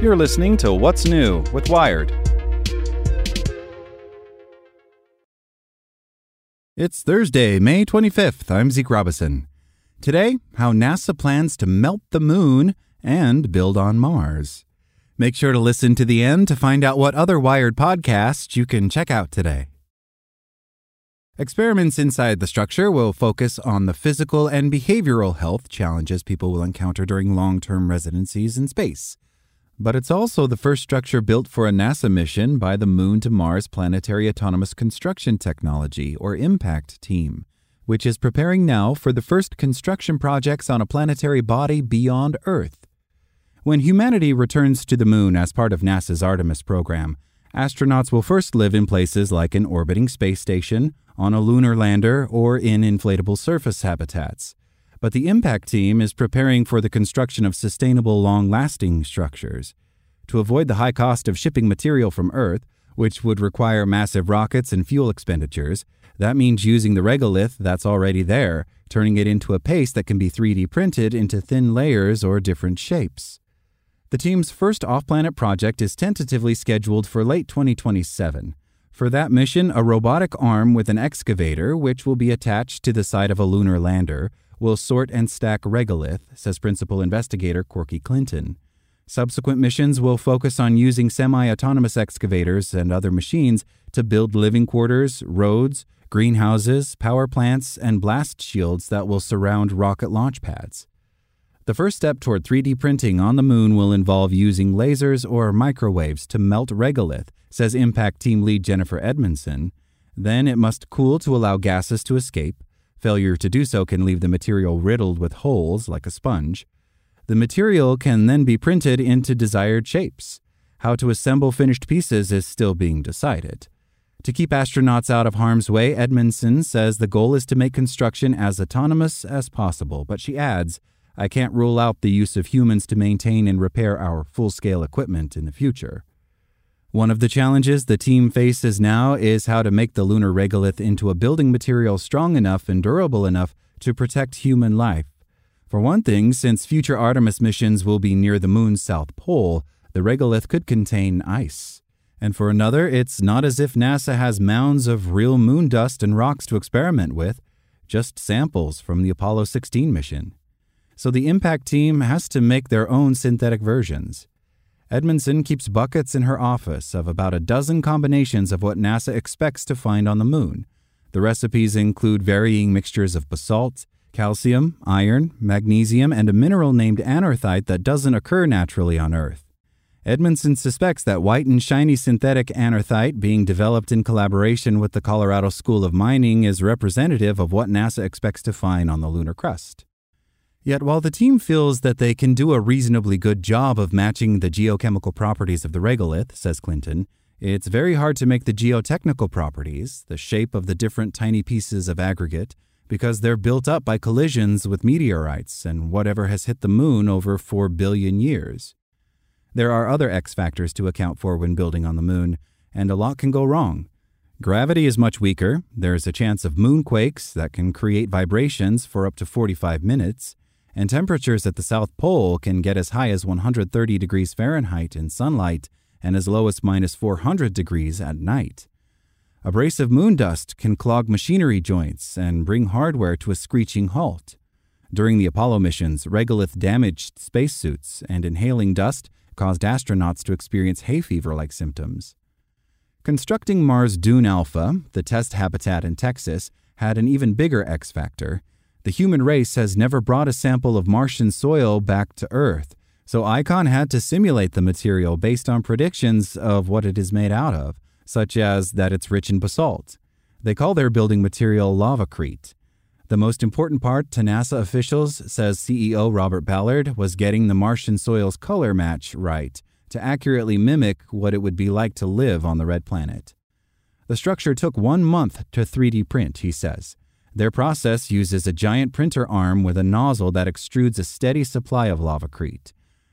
You're listening to What's New with Wired. It's Thursday, May 25th. I'm Zeke Robison. Today, how NASA plans to melt the moon and build on Mars. Make sure to listen to the end to find out what other Wired podcasts you can check out today. Experiments inside the structure will focus on the physical and behavioral health challenges people will encounter during long term residencies in space. But it's also the first structure built for a NASA mission by the Moon to Mars Planetary Autonomous Construction Technology, or IMPACT team, which is preparing now for the first construction projects on a planetary body beyond Earth. When humanity returns to the Moon as part of NASA's Artemis program, astronauts will first live in places like an orbiting space station, on a lunar lander, or in inflatable surface habitats but the Impact team is preparing for the construction of sustainable, long lasting structures. To avoid the high cost of shipping material from Earth, which would require massive rockets and fuel expenditures, that means using the regolith that's already there, turning it into a paste that can be 3D printed into thin layers or different shapes. The team's first off planet project is tentatively scheduled for late 2027. For that mission, a robotic arm with an excavator, which will be attached to the side of a lunar lander, will sort and stack regolith, says principal investigator Corky Clinton. Subsequent missions will focus on using semi autonomous excavators and other machines to build living quarters, roads, greenhouses, power plants, and blast shields that will surround rocket launch pads. The first step toward 3D printing on the moon will involve using lasers or microwaves to melt regolith, says Impact Team Lead Jennifer Edmunson. Then it must cool to allow gases to escape, Failure to do so can leave the material riddled with holes like a sponge. The material can then be printed into desired shapes. How to assemble finished pieces is still being decided. To keep astronauts out of harm's way, Edmunson says the goal is to make construction as autonomous as possible, but she adds, I can't rule out the use of humans to maintain and repair our full scale equipment in the future. One of the challenges the team faces now is how to make the lunar regolith into a building material strong enough and durable enough to protect human life. For one thing, since future Artemis missions will be near the moon's south pole, the regolith could contain ice. And for another, it's not as if NASA has mounds of real moon dust and rocks to experiment with, just samples from the Apollo 16 mission. So the Impact team has to make their own synthetic versions. Edmunson keeps buckets in her office of about a dozen combinations of what NASA expects to find on the moon. The recipes include varying mixtures of basalt, calcium, iron, magnesium, and a mineral named anorthite that doesn't occur naturally on Earth. Edmunson suspects that white and shiny synthetic anorthite being developed in collaboration with the Colorado School of Mining is representative of what NASA expects to find on the lunar crust. Yet, while the team feels that they can do a reasonably good job of matching the geochemical properties of the regolith, says Clinton, it's very hard to make the geotechnical properties, the shape of the different tiny pieces of aggregate, because they're built up by collisions with meteorites and whatever has hit the moon over 4 billion years. There are other X factors to account for when building on the moon, and a lot can go wrong. Gravity is much weaker, there's a chance of moonquakes that can create vibrations for up to 45 minutes, and temperatures at the South Pole can get as high as 130 degrees Fahrenheit in sunlight and as low as minus 400 degrees at night. Abrasive moon dust can clog machinery joints and bring hardware to a screeching halt. During the Apollo missions, regolith damaged spacesuits, and inhaling dust caused astronauts to experience hay fever like symptoms. Constructing Mars Dune Alpha, the test habitat in Texas, had an even bigger X factor the human race has never brought a sample of Martian soil back to Earth, so ICON had to simulate the material based on predictions of what it is made out of, such as that it's rich in basalt. They call their building material lavacrete. The most important part to NASA officials, says CEO Robert Ballard, was getting the Martian soil's color match right to accurately mimic what it would be like to live on the red planet. The structure took one month to 3D print, he says. Their process uses a giant printer arm with a nozzle that extrudes a steady supply of lavacrete.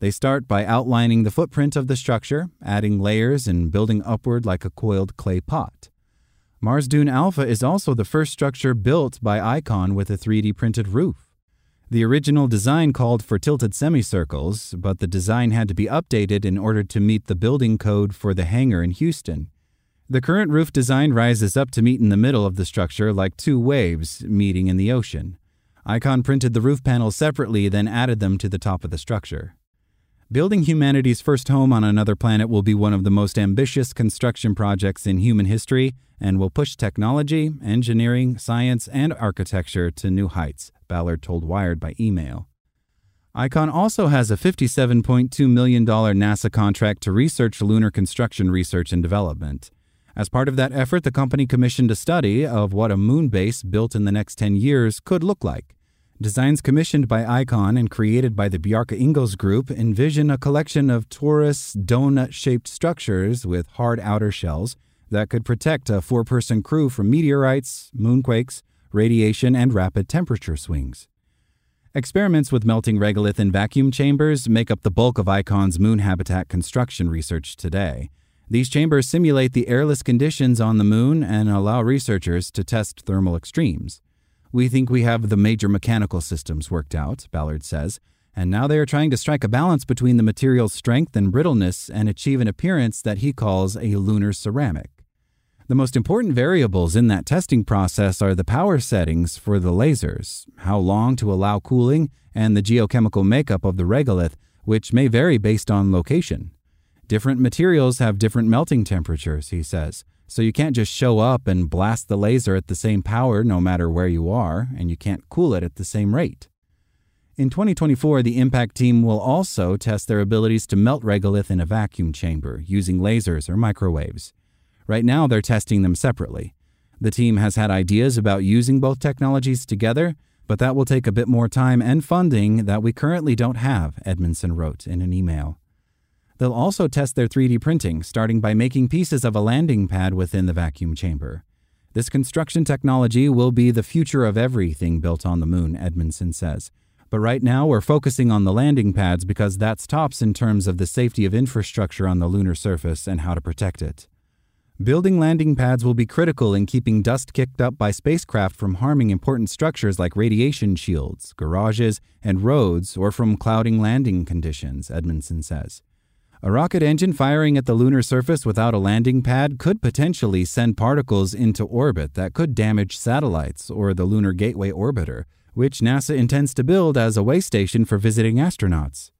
They start by outlining the footprint of the structure, adding layers, and building upward like a coiled clay pot. Mars Dune Alpha is also the first structure built by Icon with a 3D printed roof. The original design called for tilted semicircles, but the design had to be updated in order to meet the building code for the hangar in Houston. The current roof design rises up to meet in the middle of the structure like two waves meeting in the ocean. Icon printed the roof panels separately, then added them to the top of the structure. Building humanity's first home on another planet will be one of the most ambitious construction projects in human history and will push technology, engineering, science, and architecture to new heights, Ballard told Wired by email. ICON also has a $57.2 million NASA contract to research lunar construction research and development. As part of that effort, the company commissioned a study of what a moon base built in the next 10 years could look like. Designs commissioned by Icon and created by the Bjarke Ingels Group envision a collection of torus, donut shaped structures with hard outer shells that could protect a four person crew from meteorites, moonquakes, radiation, and rapid temperature swings. Experiments with melting regolith in vacuum chambers make up the bulk of ICON's moon habitat construction research today. These chambers simulate the airless conditions on the moon and allow researchers to test thermal extremes. We think we have the major mechanical systems worked out, Ballard says, and now they are trying to strike a balance between the material's strength and brittleness and achieve an appearance that he calls a lunar ceramic. The most important variables in that testing process are the power settings for the lasers, how long to allow cooling, and the geochemical makeup of the regolith, which may vary based on location. Different materials have different melting temperatures, he says, so you can't just show up and blast the laser at the same power no matter where you are, and you can't cool it at the same rate. In 2024, the Impact team will also test their abilities to melt regolith in a vacuum chamber using lasers or microwaves. Right now, they're testing them separately. The team has had ideas about using both technologies together, but that will take a bit more time and funding that we currently don't have, Edmunson wrote in an email. They'll also test their 3D printing, starting by making pieces of a landing pad within the vacuum chamber. This construction technology will be the future of everything built on the moon, Edmunson says. But right now, we're focusing on the landing pads because that's tops in terms of the safety of infrastructure on the lunar surface and how to protect it. Building landing pads will be critical in keeping dust kicked up by spacecraft from harming important structures like radiation shields, garages, and roads, or from clouding landing conditions, Edmunson says. A rocket engine firing at the lunar surface without a landing pad could potentially send particles into orbit that could damage satellites or the Lunar Gateway Orbiter, which NASA intends to build as a way station for visiting astronauts.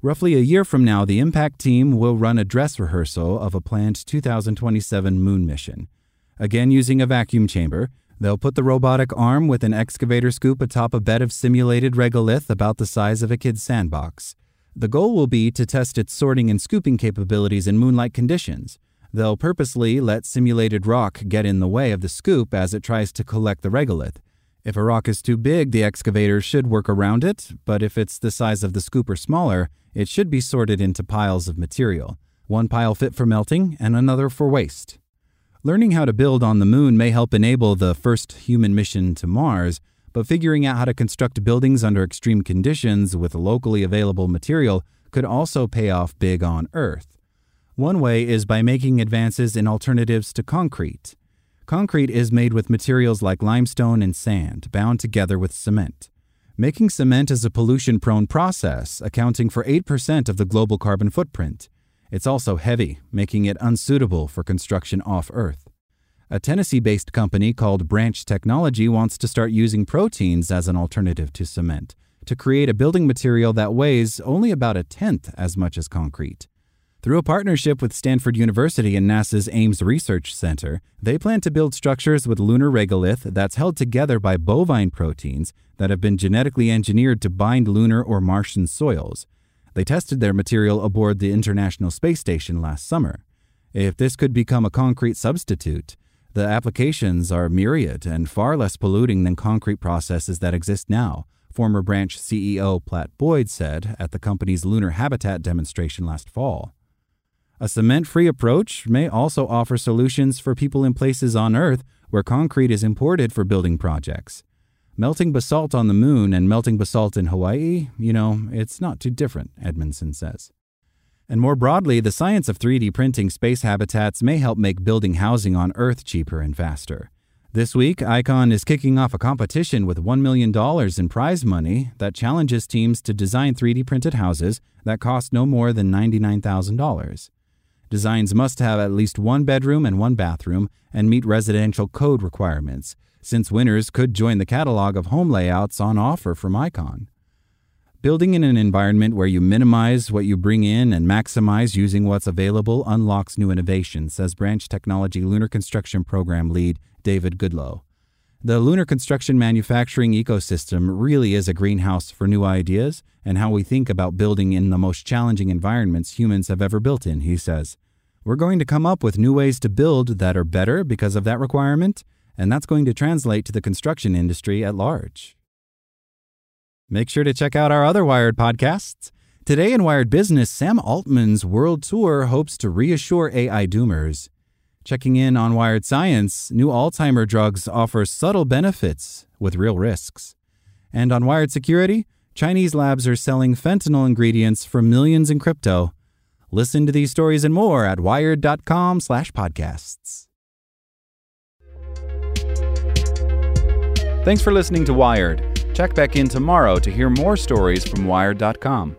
Roughly a year from now, the Impact team will run a dress rehearsal of a planned 2027 moon mission. Again, using a vacuum chamber, they'll put the robotic arm with an excavator scoop atop a bed of simulated regolith about the size of a kid's sandbox. The goal will be to test its sorting and scooping capabilities in moonlight conditions. They'll purposely let simulated rock get in the way of the scoop as it tries to collect the regolith. If a rock is too big, the excavator should work around it, but if it's the size of the scoop or smaller, it should be sorted into piles of material, one pile fit for melting and another for waste. Learning how to build on the moon may help enable the first human mission to Mars, but figuring out how to construct buildings under extreme conditions with locally available material could also pay off big on Earth. One way is by making advances in alternatives to concrete. Concrete is made with materials like limestone and sand, bound together with cement. Making cement is a pollution prone process, accounting for 8% of the global carbon footprint. It's also heavy, making it unsuitable for construction off Earth. A Tennessee based company called Branch Technology wants to start using proteins as an alternative to cement to create a building material that weighs only about a tenth as much as concrete. Through a partnership with Stanford University and NASA's Ames Research Center, they plan to build structures with lunar regolith that's held together by bovine proteins that have been genetically engineered to bind lunar or Martian soils. They tested their material aboard the International Space Station last summer. If this could become a concrete substitute, the applications are myriad and far less polluting than concrete processes that exist now, former branch CEO Platt Boyd said at the company's lunar habitat demonstration last fall. A cement free approach may also offer solutions for people in places on Earth where concrete is imported for building projects. Melting basalt on the moon and melting basalt in Hawaii, you know, it's not too different, Edmunson says. And more broadly, the science of 3D printing space habitats may help make building housing on Earth cheaper and faster. This week, Icon is kicking off a competition with $1 million in prize money that challenges teams to design 3D printed houses that cost no more than $99,000. Designs must have at least one bedroom and one bathroom and meet residential code requirements, since winners could join the catalog of home layouts on offer from Icon. Building in an environment where you minimize what you bring in and maximize using what's available unlocks new innovation, says Branch Technology Lunar Construction Program lead David Goodlow. The lunar construction manufacturing ecosystem really is a greenhouse for new ideas and how we think about building in the most challenging environments humans have ever built in, he says. We're going to come up with new ways to build that are better because of that requirement, and that's going to translate to the construction industry at large. Make sure to check out our other Wired podcasts. Today in Wired Business, Sam Altman's world tour hopes to reassure AI doomers. Checking in on Wired Science, new Alzheimer drugs offer subtle benefits with real risks. And on Wired Security, Chinese labs are selling fentanyl ingredients for millions in crypto. Listen to these stories and more at wired.com/podcasts. Thanks for listening to Wired. Check back in tomorrow to hear more stories from wired.com.